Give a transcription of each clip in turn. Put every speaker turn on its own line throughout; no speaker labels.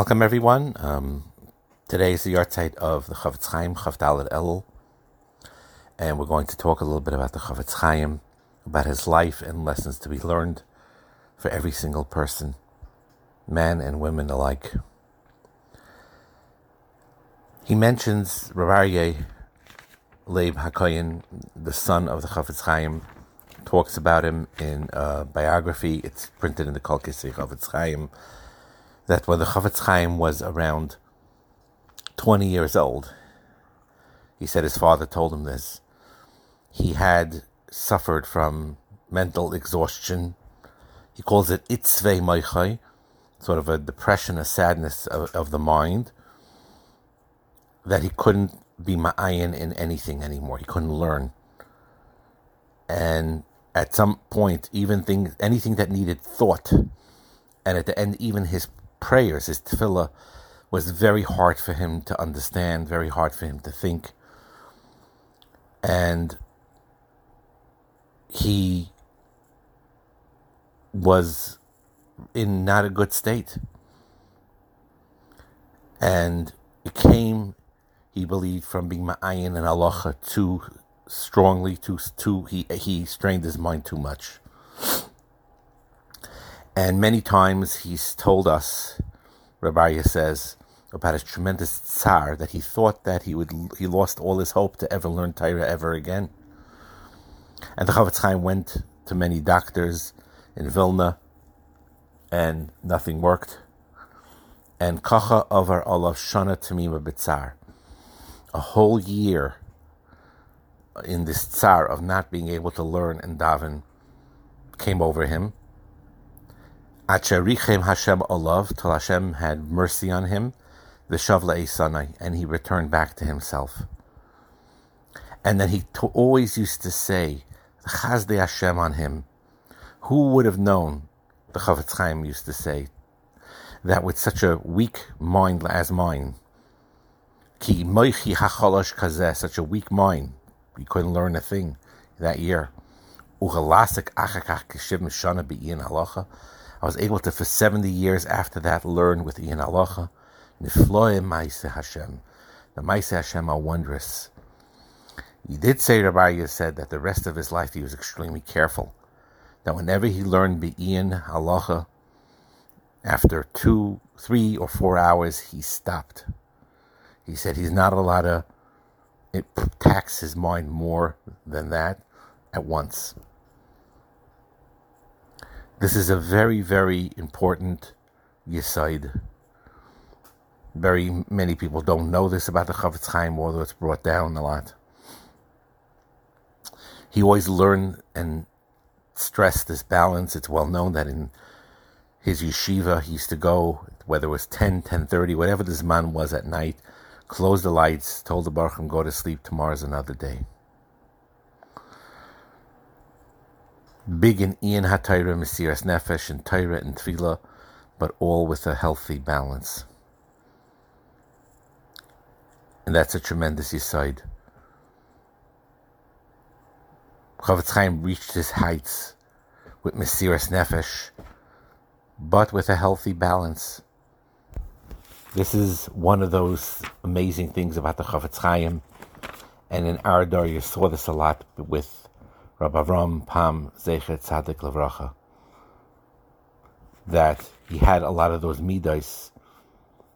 Welcome, everyone. Um, today is the yahrzeit of the Chofetz Chaim, Chavdalet Elul, and we're going to talk a little bit about the Chofetz Chaim, about his life and lessons to be learned for every single person, men and women alike. He mentions Rav Leib HaKoyin, the son of the Chofetz Chaim, talks about him in a biography. It's printed in the Kol Kisvei Chofetz Chaim that when the Chofetz Chaim was around 20 years old, he said his father told him this. He had suffered from mental exhaustion. He calls it itzvei moichai, sort of a depression, a sadness of, of the mind, that he couldn't be ma'ayin in anything anymore. He couldn't learn. And at some point, even things, anything that needed thought, and at the end, even his prayers, his tefillah, was very hard for him to understand, very hard for him to think. And he was in not a good state. And it came, he believed, from being ma'ayin and halacha too strongly, too, too he, he strained his mind too much. And many times he's told us, Rabbi says, about his tremendous tsar that he thought that he would he lost all his hope to ever learn Torah ever again. And the Chofetz Chaim went to many doctors in Vilna, and nothing worked. And kacha over olav shana tamima b'tzar, a whole year in this tsar of not being able to learn and daven came over him. Acherichem Hashem olav, till Hashem had mercy on him, the shavla esanai, and he returned back to himself. And then he always used to say, Chazde Hashem on him. Who would have known, the Chofetz Chaim used to say, that with such a weak mind as mine, ki moichi hacholosh kazeh, such a weak mind, he couldn't learn a thing that year. Uchalasik achakach be'in halacha. I was able to, for 70 years after that, learn with Iyun Halacha. Nifloe Maise Hashem. The Maise Hashem are wondrous. He did say, Rabbi said that the rest of his life he was extremely careful. That whenever he learned Be'in Halacha, after two, three, or four hours, he stopped. He said he's not allowed to it tax his mind more than that at once. This is a very, very important yisaid. Very many people don't know this about the Chofetz Chaim, although it's brought down a lot. He always learned and stressed this balance. It's well known that in his yeshiva, he used to go, whether it was 10, 10.30, whatever this man was at night, close the lights, told the Baruch go to sleep, tomorrow's another day. Big in Iyun HaTaira, Mesiras Nefesh, and Taira and Tefillah, but all with a healthy balance. And that's a tremendous aside. Chofetz Chaim reached his heights with Mesiras Nefesh, but with a healthy balance. This is one of those amazing things about the Chofetz Chaim, and in door you saw this a lot with Rabbi Avram Pam Zecher Tzadik Levracha, that he had a lot of those midas.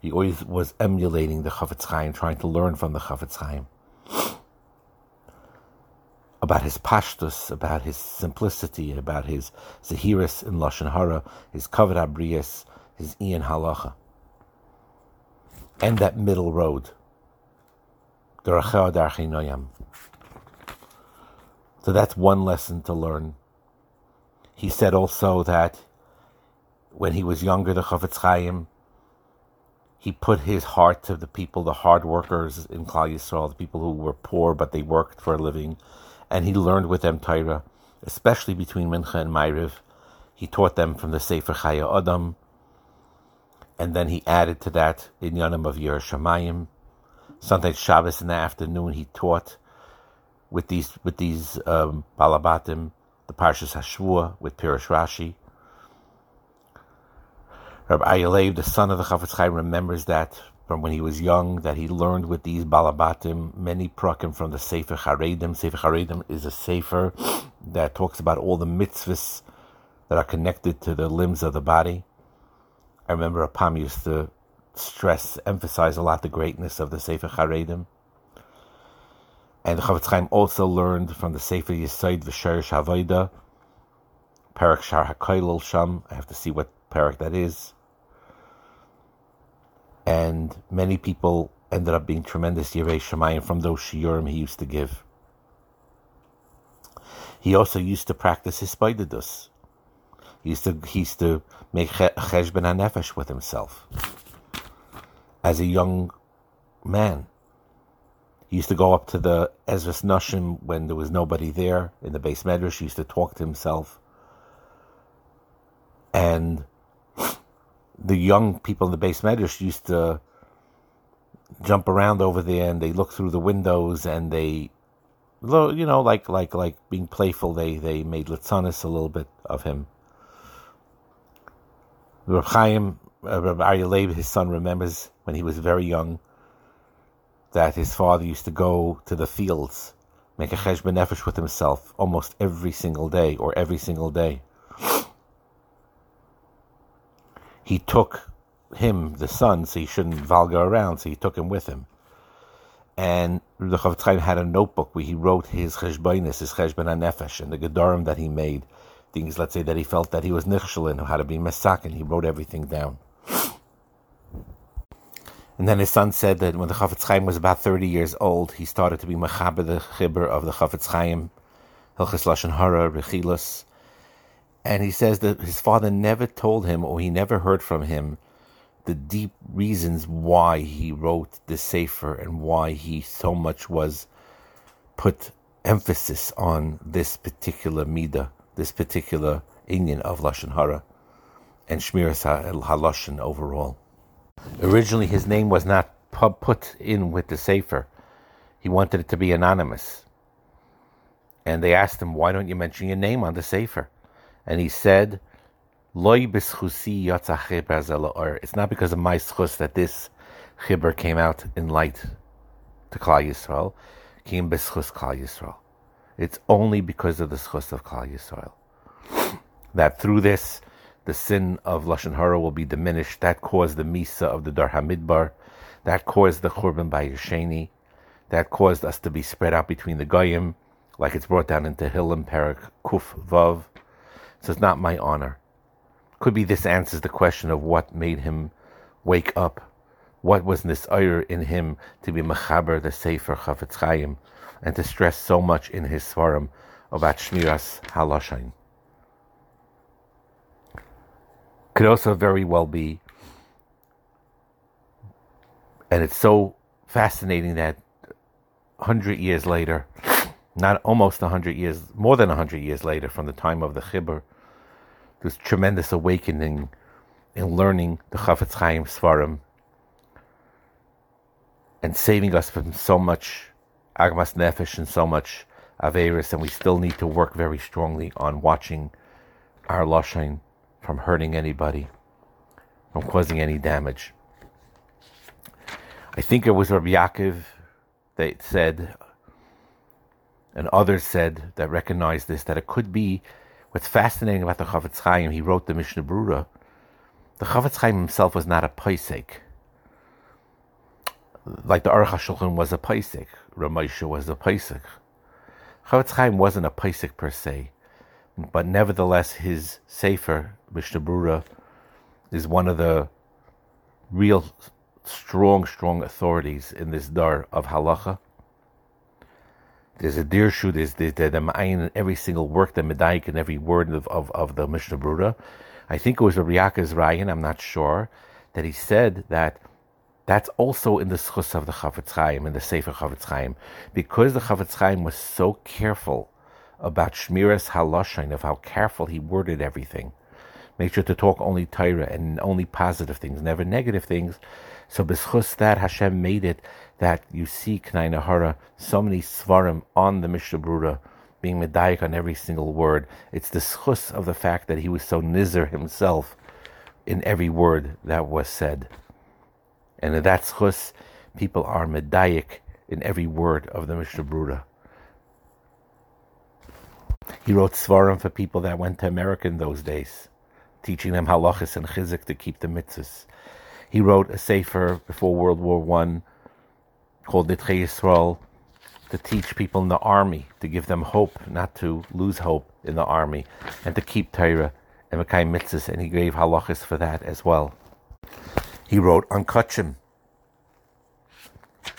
He always was emulating the Chofetz Chaim, trying to learn from the Chofetz Chaim about his pashtus, about his simplicity, about his zahiris in lashon hara, his kavod abrius, his iyun halacha, and that middle road, noyam. So that's one lesson to learn. He said also that when he was younger, the Chofetz Chaim, he put his heart to the people, the hard workers in Klal Yisrael, the people who were poor but they worked for a living, and he learned with them Torah, especially between Mincha and Ma'ariv. He taught them from the Sefer Chayei Adam, and then he added to that in Yanim of Yerushalayim. Sometimes Shabbos in the afternoon he taught with these with these um, balabatim, the Parshas Hashvua with Pirush Rashi. Rabbi Ayalev, the son of the Chafetz Chaim, remembers that from when he was young, that he learned with these balabatim many prakim from the Sefer Charedim. Sefer Charedim is a sefer that talks about all the mitzvahs that are connected to the limbs of the body. I remember Apam used to stress, emphasize a lot the greatness of the Sefer Charedim. And the Chafetz Chaim also learned from the Sefer Yisaid V'Sherish Havoida, Parak Shar HaKoilel Sham. I have to see what parak that is and many people ended up being tremendous Yirei Shemayim from those shiurim he used to give. He also used to practice his spaididus. He used to he used to make cheshben hanefesh with himself. As a young man, he used to go up to the Ezras Nashim when there was nobody there in the beis medrash. He used to talk to himself, and the young people in the beis medrash used to jump around over there and they look through the windows and they you know like like like being playful. They they made litzanis a little bit of him. Reb Chaim uh, Reb Aryeh his son remembers when he was very young that his father used to go to the fields make a cheshbon nefesh with himself almost every single day or every single day he took him, the son, so he shouldn't valga around, so he took him with him. And the Chaim had a notebook where he wrote his cheshbonis, his cheshbon nefesh, and the gedarim that he made, things, let's say, that he felt that he was nichshel in, how to be mesakin. He wrote everything down. And then his son said that when the Chofetz Chaim was about 30 years old, he started to be mechaber the chibur of the Chofetz Chaim, Hilchas Lashon Hara, Rechilus, and he says that his father never told him or he never heard from him the deep reasons why he wrote the Sefer and why he so much was put emphasis on this particular midah, this particular inyan of Lashon Hara and Shmiras HaLashon overall. Originally, his name was not put in with the Sefer. He wanted it to be anonymous. And they asked him, why don't you mention your name on the Sefer? and he said, Loy It's not because of my schus that this chibur came out in light to Klal Yisrael. Came b'schus Klal Yisrael. It's only because of the schus of Klal Yisrael that through this the sin of lashon hara will be diminished. That caused the misa of the Dar Hamidbar. That caused the churban by Yesheni. That caused us to be spread out between the goyim, like it's brought down into Hillim Perak Kuf Vav. So it's not my honor. Could be this answers the question of what made him wake up. What was this ire in him to be mechaber the Sefer Chafetz Chaim and to stress so much in his svarim about Shmiras Halashain? Could also very well be, and it's so fascinating that hundred years later, not almost a hundred years, more than a hundred years later from the time of the Chibur, this tremendous awakening in learning the Chafetz Chaim Svarim and saving us from so much Agmas Nefesh and so much Averis, and we still need to work very strongly on watching our Lashon from hurting anybody, from causing any damage. I think it was Rabbi Yaakov that said and others said that recognized this that it could be what's fascinating about the Chafetz Chaim. He wrote the Mishnah Brura. The Chafetz Chaim himself was not a paisik. Like the Aruch HaShulchan was a paisik, Ramesha was a paisik. Chafetz Chaim wasn't a paisik per se, but nevertheless his Sefer Mishnah Brura is one of the real strong, strong authorities in this dar of halacha there's a dirshu, there's the the, the ma'ayin in every single work, the medaik in every word of, of, of the Mishnah Brura. I think it was a Riyaka's Ryan, I'm not sure, that he said that that's also in the schus of the Chafetz Chaim, in the Sefer Chafetz Chaim, because the Chafetz Chaim was so careful about Shmiras Haloshain, of how careful he worded everything. Make sure to talk only Torah and only positive things, never negative things. So b'schus that Hashem made it that you see Knai Nahara, so many svarim on the Mishnah Brura, being medayik on every single word. It's the schus of the fact that he was so nizer himself in every word that was said. And in that chus, people are medayik in every word of the Mishnah Brura. He wrote svarim for people that went to America in those days, teaching them halachas and chizik to keep the mitzvahs. He wrote a sefer before World War One called Nitchei Yisrael to teach people in the army, to give them hope, not to lose hope in the army, and to keep Torah and Mekayim mitzvahs, and he gave halachas for that as well. He wrote on Kachim,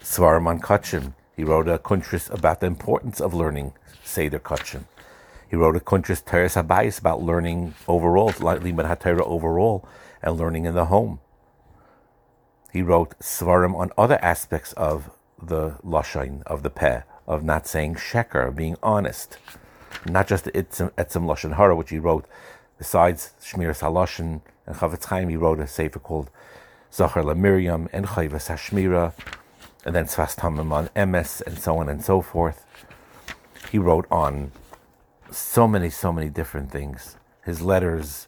Svarim on Kachim. He wrote a kuntris about the importance of learning Seder Kachim. He wrote a kuntris Teres Habayis about learning overall, Limud HaTorah overall, and learning in the home. He wrote Svarim on other aspects of the Lashon, of the Peh, of not saying Sheker, of being honest. Not just Etzim, etzim Lashon Hara, which he wrote, besides Shmiras Haloshin and Chafetz Chaim, he wrote a sefer called Zachar La Miriam and Chayvas Hashmira, and then Sfas on Emes, and so on and so forth. He wrote on so many, so many different things. His letters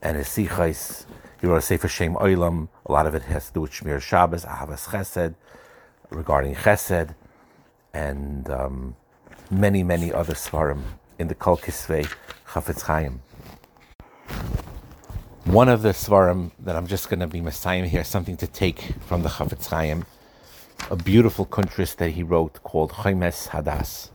and his sichais. He wrote a Sefer Shem Oilam. A lot of it has to do with Shmir Shabbos, Ahavas Chesed, regarding Chesed, and um, many, many other svarim in the Kol Kisvei Chafetz Chaim. One of the svarim that I'm just going to be messiah here, something to take from the Chafetz Chaim, a beautiful kuntris that he wrote called Chomas Hadas.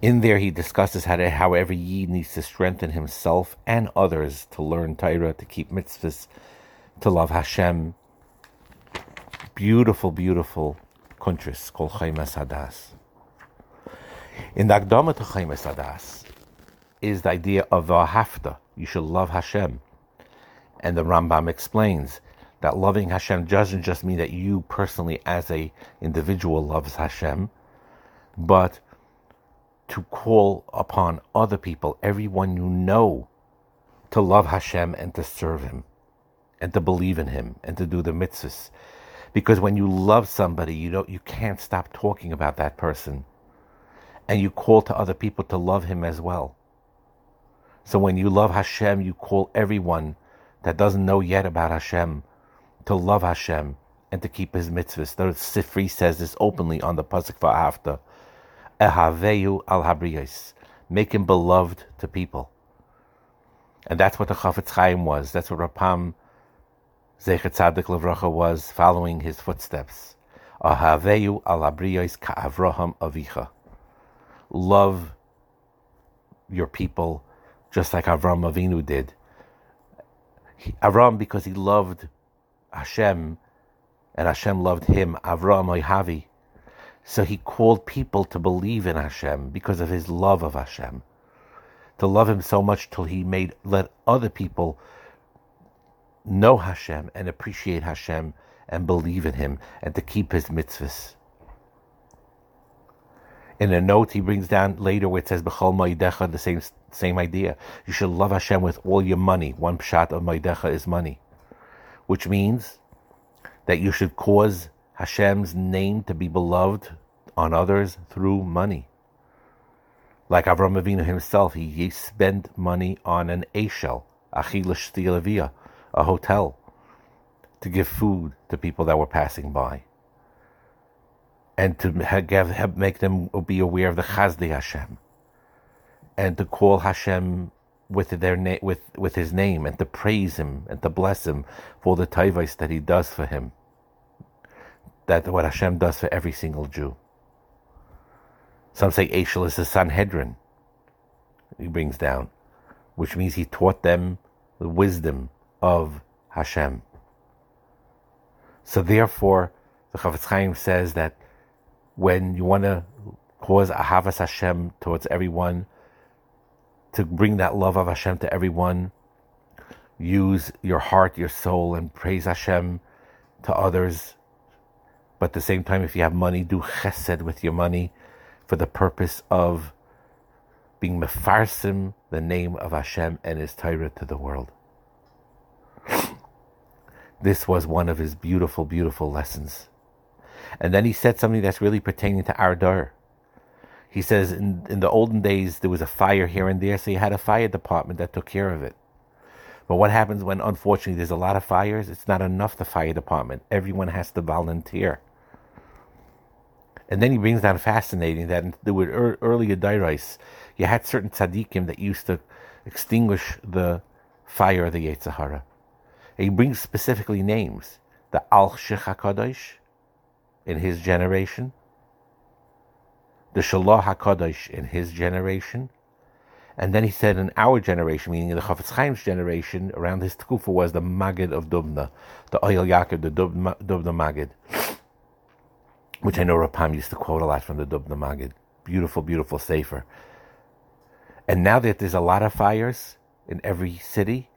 In there, he discusses how, to, how every Yid needs to strengthen himself and others to learn Torah, to keep mitzvahs, to love Hashem. Beautiful, beautiful kuntris called Chomas Hadas. In the Akdama to Chomas Hadas is the idea of the hafta. You should love Hashem. And the Rambam explains that loving Hashem doesn't just mean that you personally, as a individual, loves Hashem, but to call upon other people, everyone you know, to love Hashem and to serve Him, and to believe in Him, and to do the mitzvahs. Because when you love somebody, you know you can't stop talking about that person, and you call to other people to love Him as well. So when you love Hashem, you call everyone that doesn't know yet about Hashem to love Hashem and to keep His mitzvahs. The Sifri says this openly on the pasuk for after. Ehaveyu al habriyos. Make him beloved to people. And that's what the Chafetz Chaim was. That's what Rapam Zechet Tzadik Levracha was, following his footsteps. Ahaveyu al habriyos ka'avraham avicha. Love your people just like Avram Avinu did. He, Avram, because he loved Hashem, and Hashem loved him, Avram Oihavi, so he called people to believe in Hashem because of his love of Hashem. To love him so much till he made let other people know Hashem and appreciate Hashem and believe in him and to keep his mitzvahs. In a note he brings down later where it says B'chol Ma'idecha, the same same idea. You should love Hashem with all your money. One pshat of Ma'idecha is money. Which means that you should cause Hashem's name to be beloved on others through money. Like Avram Avinu himself, he spent money on an Eshel, Achil a hotel, to give food to people that were passing by. And to make them be aware of the Chazdi Hashem. And to call Hashem with their na- with, with his name and to praise him and to bless him for the taivais that he does for him that what Hashem does for every single Jew. Some say Eshel is the Sanhedrin. He brings down, which means he taught them the wisdom of Hashem. So therefore, the Chafetz Chaim says that when you want to cause Ahavas Hashem towards everyone, to bring that love of Hashem to everyone, use your heart, your soul, and praise Hashem to others but at the same time, if you have money, do chesed with your money for the purpose of being mefarsim, the name of Hashem and His Torah to the world. This was one of his beautiful, beautiful lessons. And then he said something that's really pertaining to our dar. He says in, in the olden days there was a fire here and there, so you had a fire department that took care of it. But what happens when, unfortunately, there's a lot of fires? It's not enough, the fire department. Everyone has to volunteer. And then he brings down fascinating that were earlier dairais, you had certain tzaddikim that used to extinguish the fire of the Yetzirah. He brings specifically names. The Alshich HaKadosh in his generation, the Shalah HaKadosh in his generation, and then he said in our generation, meaning in the Chafetz Chaim's generation, around his tkufa was the Magid of Dubna, the Oyel Yaakov, the Dubna, Dubna Magid, which I know Rapam used to quote a lot from the Dubna Magid. Beautiful, beautiful Sefer. And now that there's a lot of fires in every city,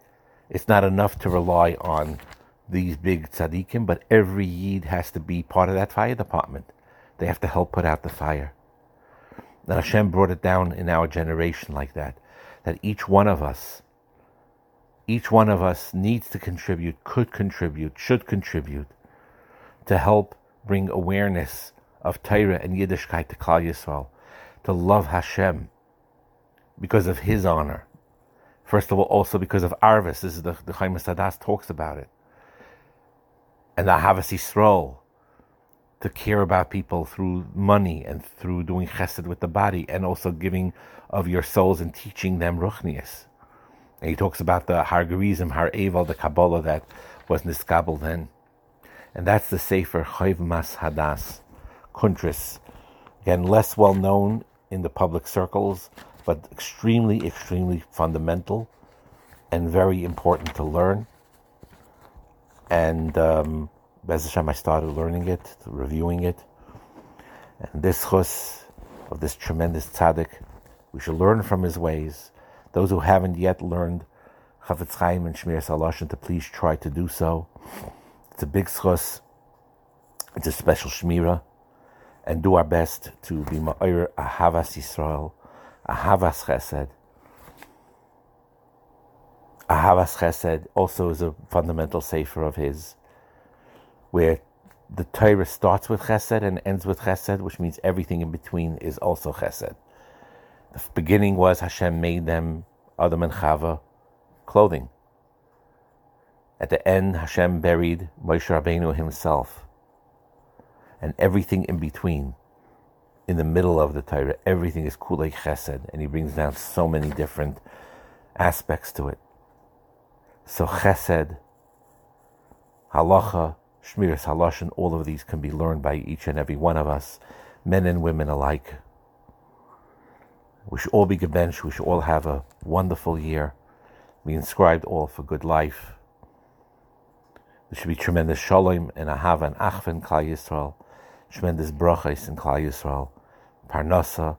it's not enough to rely on these big tzaddikim, but every yid has to be part of that fire department. They have to help put out the fire. And Hashem brought it down in our generation like that, that each one of us, each one of us needs to contribute, could contribute, should contribute to help bring awareness of Torah and Yiddishkeit to Klal Yisrael, to love Hashem because of His honor. First of all, also because of Arvis. This is the, the Chomas Hadas talks about it. And the Havas Yisrael, to care about people through money and through doing chesed with the body and also giving of your souls and teaching them ruchnias. And he talks about the Har Gerizim, Har Eval, the Kabbalah that was niskabel then. And that's the Sefer Chomas Hadas, Kuntris. Again, less well known in the public circles, but extremely, extremely fundamental and very important to learn. And um, Bez Hashem, I started learning it, reviewing it. And this chus of this tremendous tzaddik, we should learn from his ways. Those who haven't yet learned Chafetz Chaim and Shmiras Haloshin to please try to do so. It's a big chus. It's a special shmira. And do our best to be ma'ir ahavas Yisrael, ahavas chesed. Ahavas chesed also is a fundamental sefer of his where the Torah starts with Chesed and ends with Chesed, which means everything in between is also Chesed. The beginning was Hashem made them Adam and Chava clothing. At the end, Hashem buried Moshe Rabbeinu himself, and everything in between, in the middle of the Torah, everything is Kulei Chesed, and he brings down so many different aspects to it. So Chesed, Halacha, Shmiras Haloshin, all of these can be learned by each and every one of us, men and women alike. We should all be gebench. We should all have a wonderful year. We inscribed all for good life. There should be tremendous shalom and ahava and achven Klal Yisrael, tremendous brachas in Klal Yisrael, parnasa,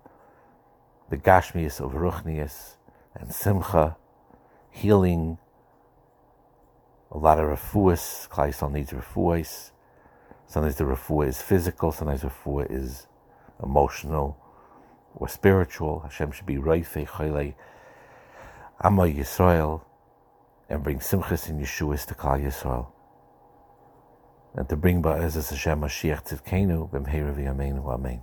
the gashmias of ruchnias, and simcha, healing, a lot of refuahs. Klal Yisrael needs refuahs. Sometimes the refuah is physical, sometimes refuah is emotional or spiritual. Hashem should be reifei chayle Amma Yisrael and bring simchas and Yeshuas to Klal Yisrael. And to bring Ba'ezes Hashem Mashiach Tzidkenu b'mheira v'yameinu. Amen.